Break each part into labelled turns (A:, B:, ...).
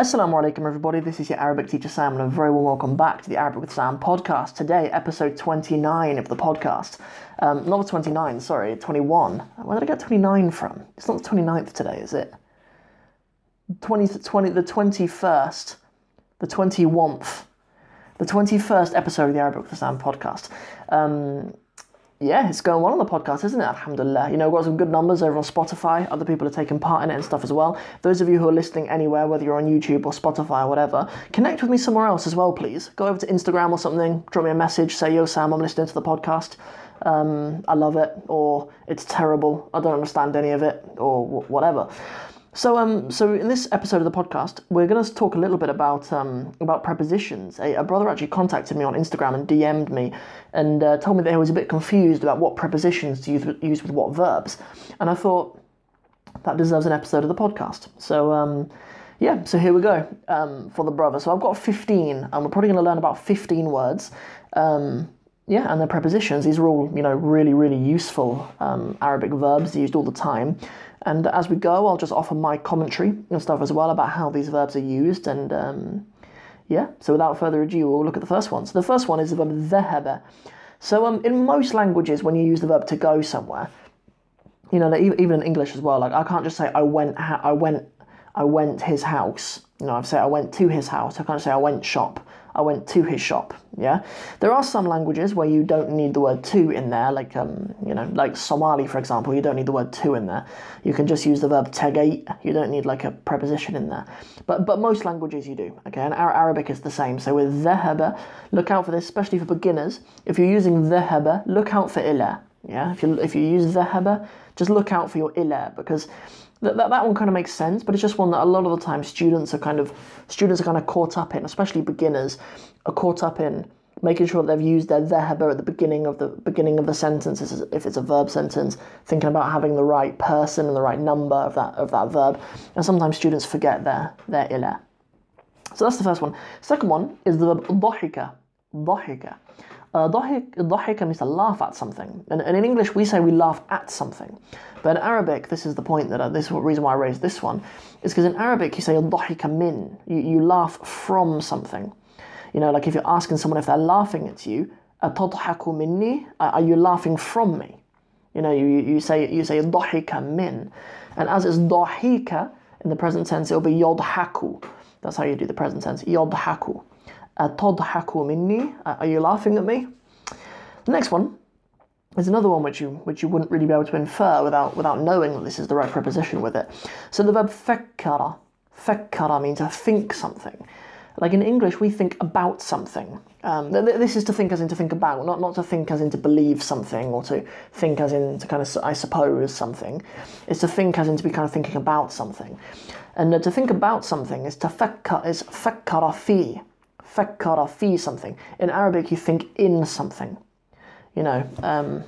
A: Assalamu alaikum, everybody. This is your Arabic teacher Sam, and a very warm welcome back to the Arabic with Sam podcast. Today, episode 29 of the podcast. Um, not 29, sorry, 21. Where did I get 29 from? It's not the 29th today, is it? 20, 20, the 21st, the 21st, the 21st episode of the Arabic with Sam podcast. Um, yeah, it's going well on the podcast, isn't it? Alhamdulillah. You know, we've got some good numbers over on Spotify. Other people are taking part in it and stuff as well. Those of you who are listening anywhere, whether you're on YouTube or Spotify or whatever, connect with me somewhere else as well, please. Go over to Instagram or something, drop me a message, say, Yo, Sam, I'm listening to the podcast. Um, I love it, or it's terrible, I don't understand any of it, or whatever. So, um, so in this episode of the podcast, we're going to talk a little bit about um, about prepositions. A, a, brother actually contacted me on Instagram and DM'd me, and uh, told me that he was a bit confused about what prepositions to use, use with what verbs. And I thought that deserves an episode of the podcast. So, um, yeah, so here we go um, for the brother. So I've got 15, and we're probably going to learn about 15 words. Um, yeah, and the prepositions. These are all, you know, really, really useful um, Arabic verbs used all the time. And as we go, I'll just offer my commentary and stuff as well about how these verbs are used. And um, yeah, so without further ado, we'll look at the first one. So the first one is the verb ذهب. So um, in most languages, when you use the verb to go somewhere, you know, even in English as well, like I can't just say I went, I went, I went his house. You know, I've said I went to his house. I can't say I went shop. I went to his shop. Yeah, there are some languages where you don't need the word to in there, like um, you know, like Somali, for example. You don't need the word to in there. You can just use the verb tegait. You don't need like a preposition in there. But but most languages you do. Okay, and our Arabic is the same. So with dhahaba, look out for this, especially for beginners. If you're using dhahaba, look out for ille. Yeah, if you if you use dhahaba, just look out for your ille because that, that, that one kind of makes sense, but it's just one that a lot of the time students are kind of students are kind of caught up in, especially beginners are caught up in making sure that they've used their dhahaba at the beginning of the beginning of the sentence if it's a verb sentence, thinking about having the right person and the right number of that of that verb. And sometimes students forget their their ila. So that's the first one. Second one is the verb ضحك. ضحك. Uh, ضحك means to laugh at something. And, and, in English, we say we laugh at something. But in Arabic, this is the point that I, this is the reason why I raised this one, is because in Arabic, you say ضحك min. You, you laugh from something. You know, like if you're asking someone if they're laughing at you, أتضحك مني? Are you laughing from me? You know, you, you say you say ضحك min. And as it's ضحك, in the present tense, it'll be يضحك. That's how you do the present tense. يضحك. أتضحك مني? Are you laughing at me? The next one is another one which you which you wouldn't really be able to infer without without knowing that this is the right preposition with it. So the verb فكر فكر means to think something. Like in English, we think about something. Um, this is to think as in to think about, not, not to think as in to believe something or to think as in to kind of, I suppose, something. It's to think as in to be kind of thinking about something. And uh, to think about something is to فكر, is فكر في fakkara fi something. In Arabic, you think in something. You know, um,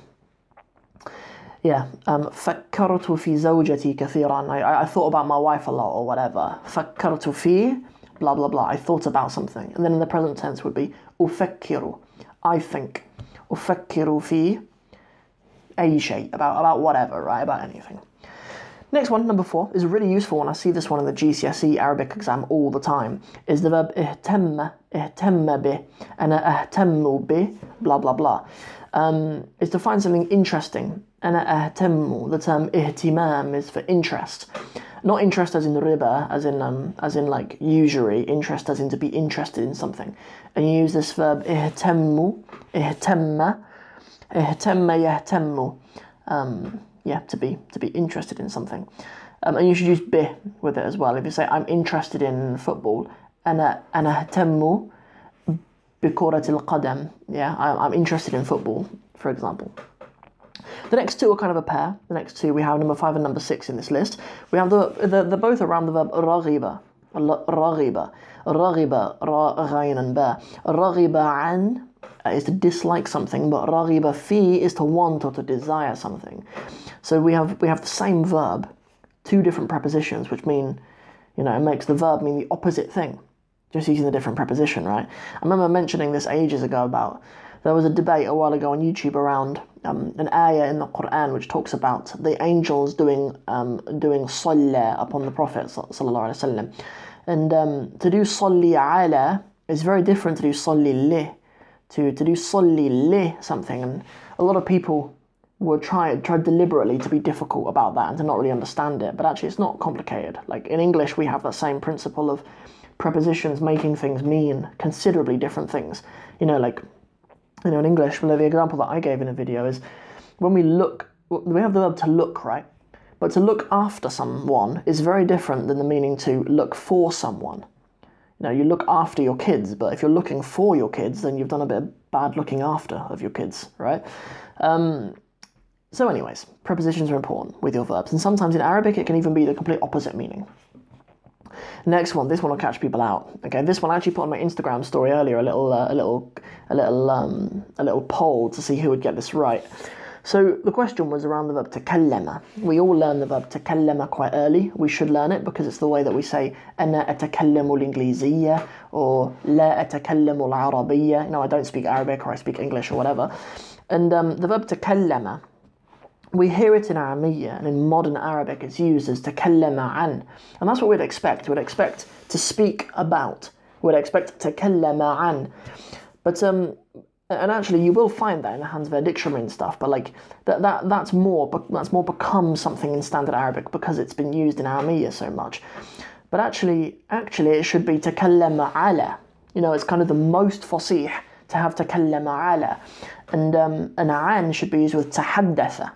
A: yeah, um, فكرت في زوجتي كثيرا. I, I thought about my wife a lot or whatever. فكرت في blah blah blah. I thought about something. And then in the present tense would be أفكر. I think. أفكر في أي شيء. About, about whatever, right? About anything. Next one, number four, is a really useful one. I see this one in the GCSE Arabic exam all the time. Is the verb ihtemma, bi, and ihtemmu bi, blah blah blah. Um, is to find something interesting. And ihtemmu, the term ihtimam is for interest. Not interest as in riba, as in um, as in like usury. Interest as in to be interested in something. And you use this verb ihtemmu, ihtemma, ihtemma yahtemmu. Um, yeah, to be to be interested in something. Um, and you should use be with it as well. If you say I'm interested in football, أنا أنا أهتم بكرة القدم. Yeah, I'm, I'm interested in football, for example. The next two are kind of a pair. The next two we have number five and number six in this list. We have the the, the both around the verb رغب رغب رغب را غين با رغب عن uh, is to dislike something, but raghiba fi is to want or to desire something. So we have we have the same verb, two different prepositions, which mean, you know, it makes the verb mean the opposite thing, just using the different preposition, right? I remember mentioning this ages ago about there was a debate a while ago on YouTube around um, an ayah in the Quran which talks about the angels doing um, doing salah upon the Prophet sallallahu alaihi wasallam, and um, to do salli ala is very different to do salli lih to, to do solili something. And a lot of people will try try deliberately to be difficult about that and to not really understand it. But actually, it's not complicated. Like in English, we have that same principle of prepositions making things mean considerably different things. You know, like you know in English, well, the example that I gave in a video is when we look, we have the verb to look, right? But to look after someone is very different than the meaning to look for someone. Know, you look after your kids, but if you're looking for your kids, then you've done a bit of bad looking after of your kids, right? Um, so, anyways, prepositions are important with your verbs, and sometimes in Arabic it can even be the complete opposite meaning. Next one, this one will catch people out. Okay, this one I actually put on my Instagram story earlier a little, uh, a little, a little, um, a little poll to see who would get this right. So the question was around the verb takallama. We all learn the verb takallama quite early. We should learn it because it's the way that we say ana atakallamu al-ingliziyya or la atakallamu al-arabiyya. You know, I don't speak Arabic or I speak English or whatever. And um, the verb takallama, we hear it in Ammiyya and in modern Arabic it's used as takallama an. And that's what we'd expect. We'd expect to speak about. We'd expect takallama an. But um, and actually you will find that in the Hans Wehr dictionary and stuff, but like that, that that's more that's more become something in standard Arabic because it's been used in Ammiyya so much. But actually actually it should be takallama ala. You know, it's kind of the most fasih to have takallama ala. And um, an an should be used with tahaddatha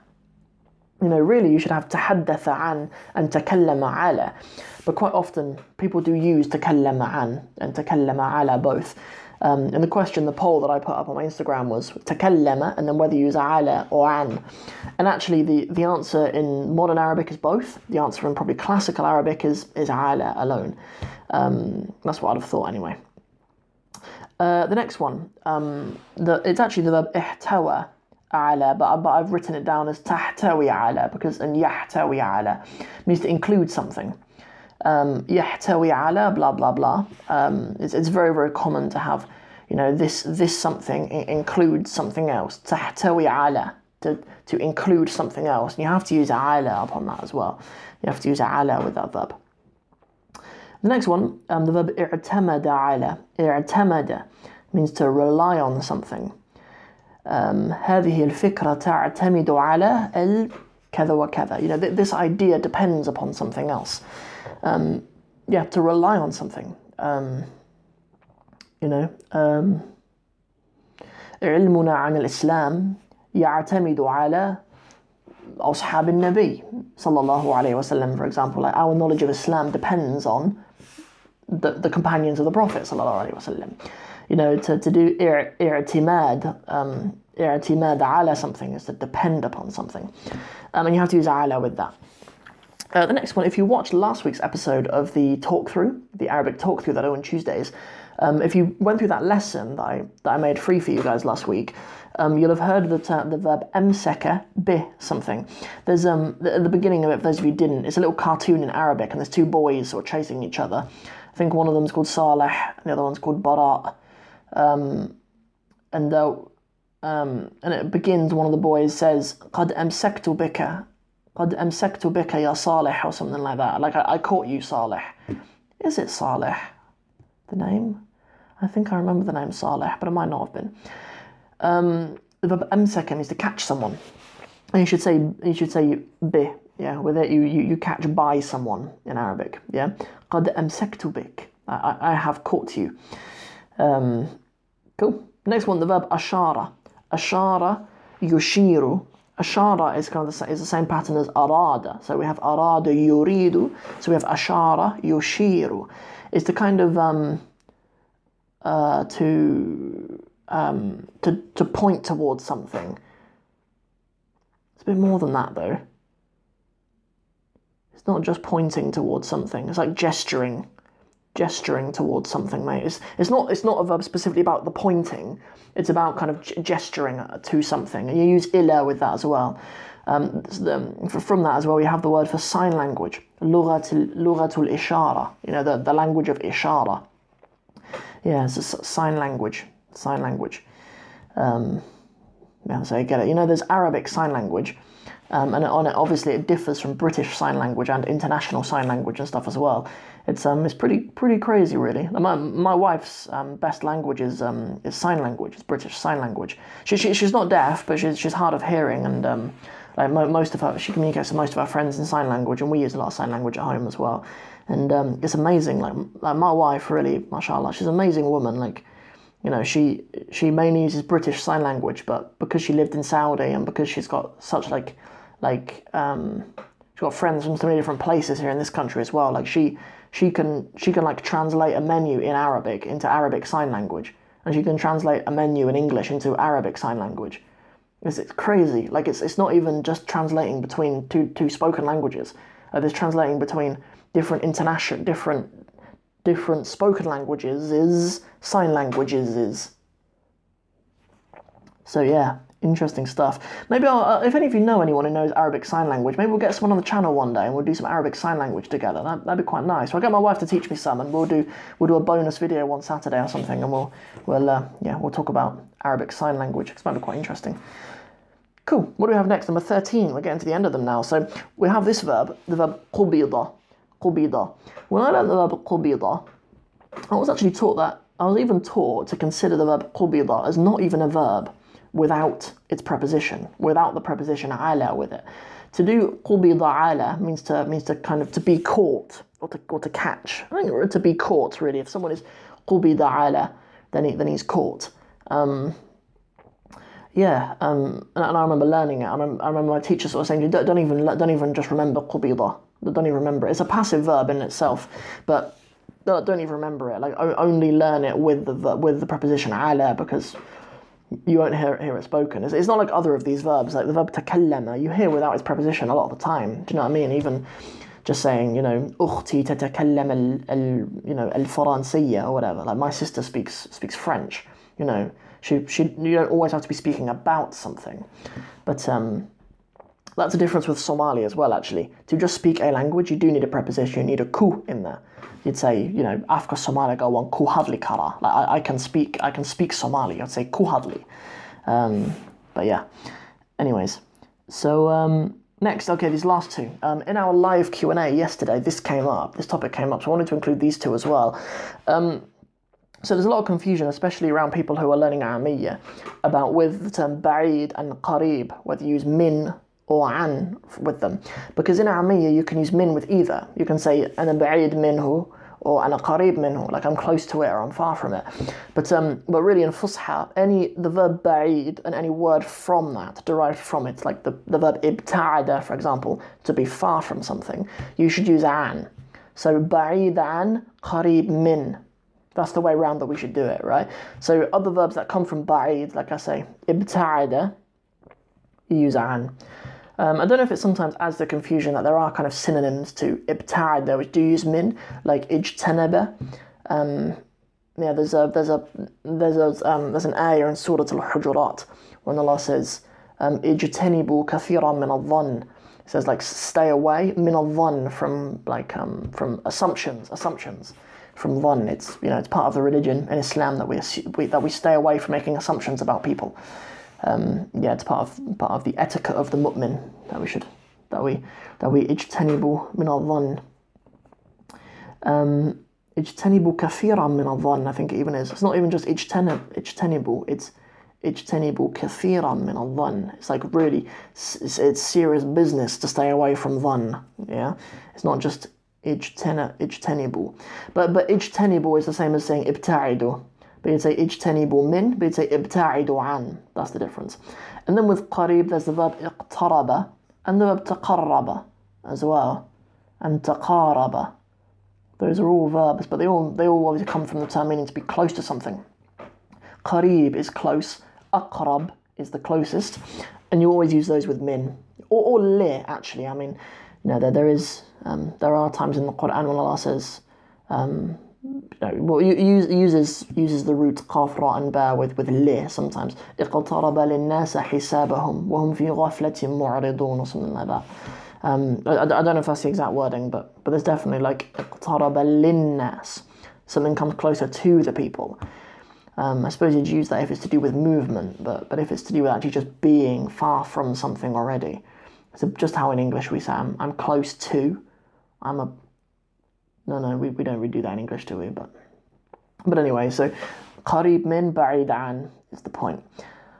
A: you know, really you should have tahaddatha an and takallama ala. But quite often people do use takallama an and takallama ala both. Um, and the question, the poll that I put up on my Instagram was takallama and then whether you use ala or an. And actually the, the answer in modern Arabic is both. The answer in probably classical Arabic is, is ala alone. Um, that's what I'd have thought anyway. Uh, the next one, um, the, it's actually the verb ihtawa ala, but, but I've written it down as tahtawi ala because and yahtawi ala means to include something. Um, yahtawi ala, blah blah blah. Um, it's, it's very very common to have, you know, this this something includes something else. Tahtawi ala to to include something else. And you have to use ala upon that as well. You have to use ala with that verb. The next one, um, the verb i'tamada ala. I'tamada means to rely on something. هذه الفكرة تعتمد على كذا وكذا. You know, this idea depends upon something else. Um, yeah, to rely on something. Um, you know, um, علمنا عن الإسلام يعتمد على أصحاب النبي صلى الله عليه وسلم for example like our knowledge of Islam depends on the, the companions of the Prophet صلى الله عليه وسلم you know, to, to do i'timad, um, i'timad ala something is to depend upon something. Um, and you have to use ala with that. Uh, the next one, if you watched last week's episode of the talk through, the Arabic talk through that I do on Tuesdays, um, if you went through that lesson that I, that I made free for you guys last week, um, you'll have heard the, ter- the verb emseka bi something. There's um, the, at the beginning of it, for those of you who didn't, it's a little cartoon in Arabic, and there's two boys sort of chasing each other. I think one of them's called Saleh, and the other one's called Barat. Um, and um, and it begins. One of the boys says, "Qad amsaktu bika, qad amsaktu bika ya Saleh," or something like that. Like I, I caught you, Saleh. Is it Saleh? The name? I think I remember the name Saleh, but it might not have been. Um, the verb amsaka means to catch someone. And you should say you should say bi, yeah, with it you, you, you catch by someone in Arabic, yeah. قد أمسكت بك. I, I have caught you. Um, cool. Next one, the verb ashara. Ashara yushiru. Ashara is kind of the, is the same pattern as arada. So we have arada yuridu. So we have ashara yushiru. It's the kind of um, uh, to um, to to point towards something. It's a bit more than that though. It's not just pointing towards something. It's like gesturing gesturing towards something, mate. It's, it's not it's not a verb specifically about the pointing. It's about kind of gesturing to something, and you use ila with that as well. Um, from that as well, we have the word for sign language, lughatul ishara. You know, the, the language of ishara. Yeah, it's a sign language. Sign language. Um, yeah, so you get it. You know, there's Arabic sign language, Um, and on it, obviously, it differs from British Sign Language and international sign language and stuff as well. It's um, it's pretty pretty crazy, really. My, my wife's um, best language is um, is sign language. It's British Sign Language. She, she she's not deaf, but she's she's hard of hearing, and um, like mo- most of her, she communicates with most of our friends in sign language, and we use a lot of sign language at home as well. And um, it's amazing. Like like my wife, really, mashallah, she's an amazing woman. Like you know, she she mainly uses British Sign Language, but because she lived in Saudi and because she's got such like like um, she's got friends from so many different places here in this country as well. Like she she can she can like translate a menu in Arabic into Arabic Sign Language, and she can translate a menu in English into Arabic Sign Language. It's, it's crazy. Like it's it's not even just translating between two two spoken languages. Uh, there's translating between different international different different spoken languages is sign languages is. So yeah, interesting stuff. Maybe uh, if any of you know anyone who knows Arabic Sign Language, maybe we'll get someone on the channel one day and we'll do some Arabic Sign Language together. That, that'd be quite nice. I'll get my wife to teach me some, and we'll do we'll do a bonus video one Saturday or something, and we'll we'll uh, yeah we'll talk about Arabic Sign Language. It might be quite interesting. Cool. What do we have next? Number thirteen. We're getting to the end of them now. So we have this verb, the verb qubida. Qubida. When I learned the verb qubida, I was actually taught that I was even taught to consider the verb qubida as not even a verb without its preposition, without the preposition ala with it. To do qubida ala means to means to kind of to be caught or to or to catch. I think to be caught really. If someone is qubida ala, then he, then he's caught. Um, yeah, um, and, and, I remember learning it. I remember, I remember my teacher sort of saying, don't, don't even don't even just remember qubida. Don't even remember it. It's a passive verb in itself, but don't even remember it. Like only learn it with the with the preposition ala because you won't hear, hear it spoken. It's, it's not like other of these verbs, like the verb takallama, you hear without its preposition a lot of the time. Do you know what I mean? Even just saying, you know, أختي تتكلم ال, ال you know الفرنسية or whatever. Like my sister speaks speaks French. You know, she she you don't always have to be speaking about something, but um, that's a difference with Somali as well. Actually, to just speak a language, you do need a preposition. You need a ku in there you'd say, you know, afka Somali go on kuhadli kara. Like I, I, can speak, I can speak Somali. I'd say kuhadli. Um, but yeah. Anyways, so um, next, okay, these last two. Um, in our live Q and A yesterday, this came up. This topic came up, so I wanted to include these two as well. Um, so there's a lot of confusion, especially around people who are learning Ammiya, about with the term ba'id and qarib, whether you use min or an with them. Because in Ammiya you can use min with either. You can say ana ba'id minhu or ana qarib minhu, like I'm close to it or I'm far from it. But um, but really in Fusha, any the verb ba'id and any word from that derived from it, like the, the verb ibta'ada, for example, to be far from something, you should use an. So ba'id an, qarib min. That's the way around that we should do it, right? So other verbs that come from ba'id, like I say, ibta'ada, you use an. Um, I don't know if it sometimes adds the confusion that there are kind of synonyms to ibta'ad there which do use min, like ijtanaba. Um, yeah, there's a there's a there's a um, there's an ayah in Surah Al-Hujurat when Allah says um, ijtanibu min al It says like stay away min al from like um, from assumptions assumptions from dhann. It's you know it's part of the religion in Islam that we, we that we stay away from making assumptions about people um, yeah, it's part of part of the etiquette of the mu'min that we should that we that we ijtanibu min al um, ijtanibu kathiran min al I think it even is. It's not even just ijtanib, ijtanibu. It's kathiran min al It's like really, it's, it's, serious business to stay away from dhann. Yeah, it's not just ijtanibu. But but ijtanibu is the same as saying ibta'idu. But say ijtanibu min, but say ibta'idu an. That's the difference. And then with qarib, there's the verb iqtaraba and the verb taqarraba as well. And taqaraba. Those are all verbs, but they all they all obviously come from the term meaning to be close to something. Qarib is close, aqrab is the closest, and you always use those with min. Or, or li, actually. I mean, you know, there, there is um, there are times in the Quran when Allah says um, well, uses uses the root qaf ra and ba with with li sometimes. اقترب للناس حسابهم وهم في غفلة معرضون or something like that. Um, I, I, don't know if that's the exact wording, but but there's definitely like اقترب للناس. Something comes closer to the people. Um, I suppose you'd use that if it's to do with movement, but but if it's to do with actually just being far from something already. So just how in English we say I'm, I'm close to. I'm a. no, no, we, we don't redo that in English, do we? But, but anyway, so qarib min ba'idan is the point.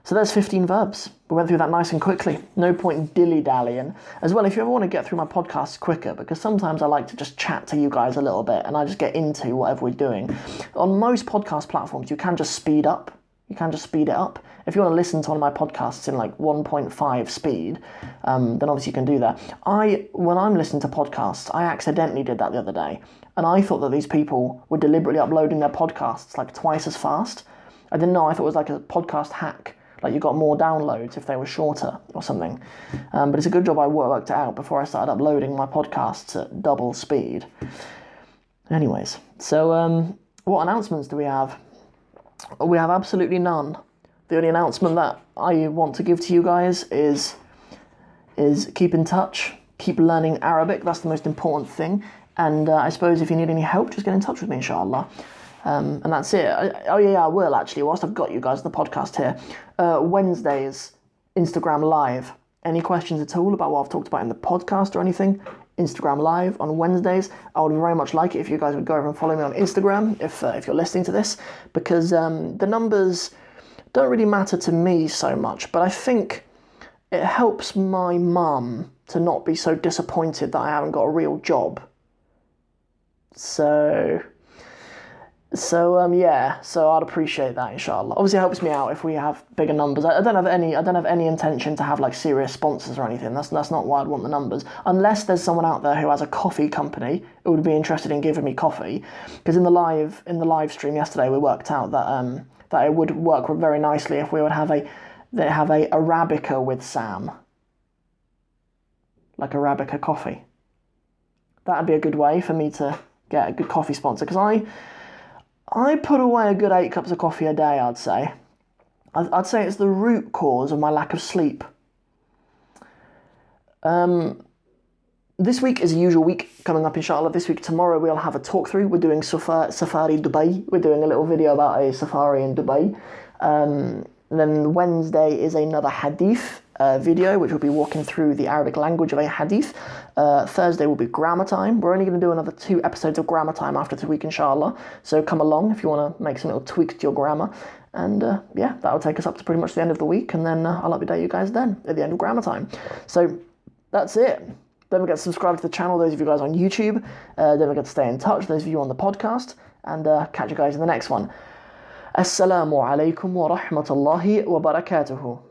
A: So there's 15 verbs. We went through that nice and quickly. No point dilly dallying. As well, if you ever want to get through my podcasts quicker, because sometimes I like to just chat to you guys a little bit and I just get into whatever we're doing. On most podcast platforms, you can just speed up you can just speed it up. If you want to listen to one of my podcasts in like 1.5 speed, um, then obviously you can do that. I, when I'm listening to podcasts, I accidentally did that the other day, and I thought that these people were deliberately uploading their podcasts like twice as fast. I didn't know. I thought it was like a podcast hack like you got more downloads if they were shorter or something. Um, but it's a good job I worked it out before I started uploading my podcasts at double speed. Anyways, so um, what announcements do we have? We have absolutely none. The only announcement that I want to give to you guys is is keep in touch, keep learning Arabic. That's the most important thing. And uh, I suppose if you need any help, just get in touch with me, inshallah. Um, and that's it. oh yeah, I will actually. Whilst I've got you guys the podcast here, uh, Wednesdays Instagram Live. Any questions at all about what I've talked about in the podcast or anything? Instagram Live on Wednesdays. I would very much like it if you guys would go over and follow me on Instagram if uh, if you're listening to this, because um, the numbers don't really matter to me so much, but I think it helps my mum to not be so disappointed that I haven't got a real job. So so um, yeah, so I'd appreciate that, inshallah. Obviously, it helps me out if we have bigger numbers. I, don't have any. I don't have any intention to have like serious sponsors or anything. That's that's not why I'd want the numbers. Unless there's someone out there who has a coffee company who would be interested in giving me coffee. Because in the live in the live stream yesterday, we worked out that um, that it would work very nicely if we would have a they have a arabica with Sam, like arabica coffee. That'd be a good way for me to get a good coffee sponsor because I I put away a good eight cups of coffee a day, I'd say. I'd say it's the root cause of my lack of sleep. Um, this week is a usual week coming up, inshallah. This week, tomorrow, we'll have a talk through. We're doing Safari Dubai. We're doing a little video about a safari in Dubai. Um, then Wednesday is another hadith uh, video, which will be walking through the Arabic language of a hadith. Uh, Thursday will be grammar time. We're only going to do another two episodes of grammar time after this week, inshallah. So come along if you want to make some little tweaks to your grammar. And uh, yeah, that'll take us up to pretty much the end of the week, and then uh, I'll update you guys then at the end of grammar time. So that's it. Don't forget to subscribe to the channel, those of you guys on YouTube. Uh, don't forget to stay in touch, those of you on the podcast. And catch you guys in the next one. Assalamu alaikum wa rahmatullahi wa barakatuhu.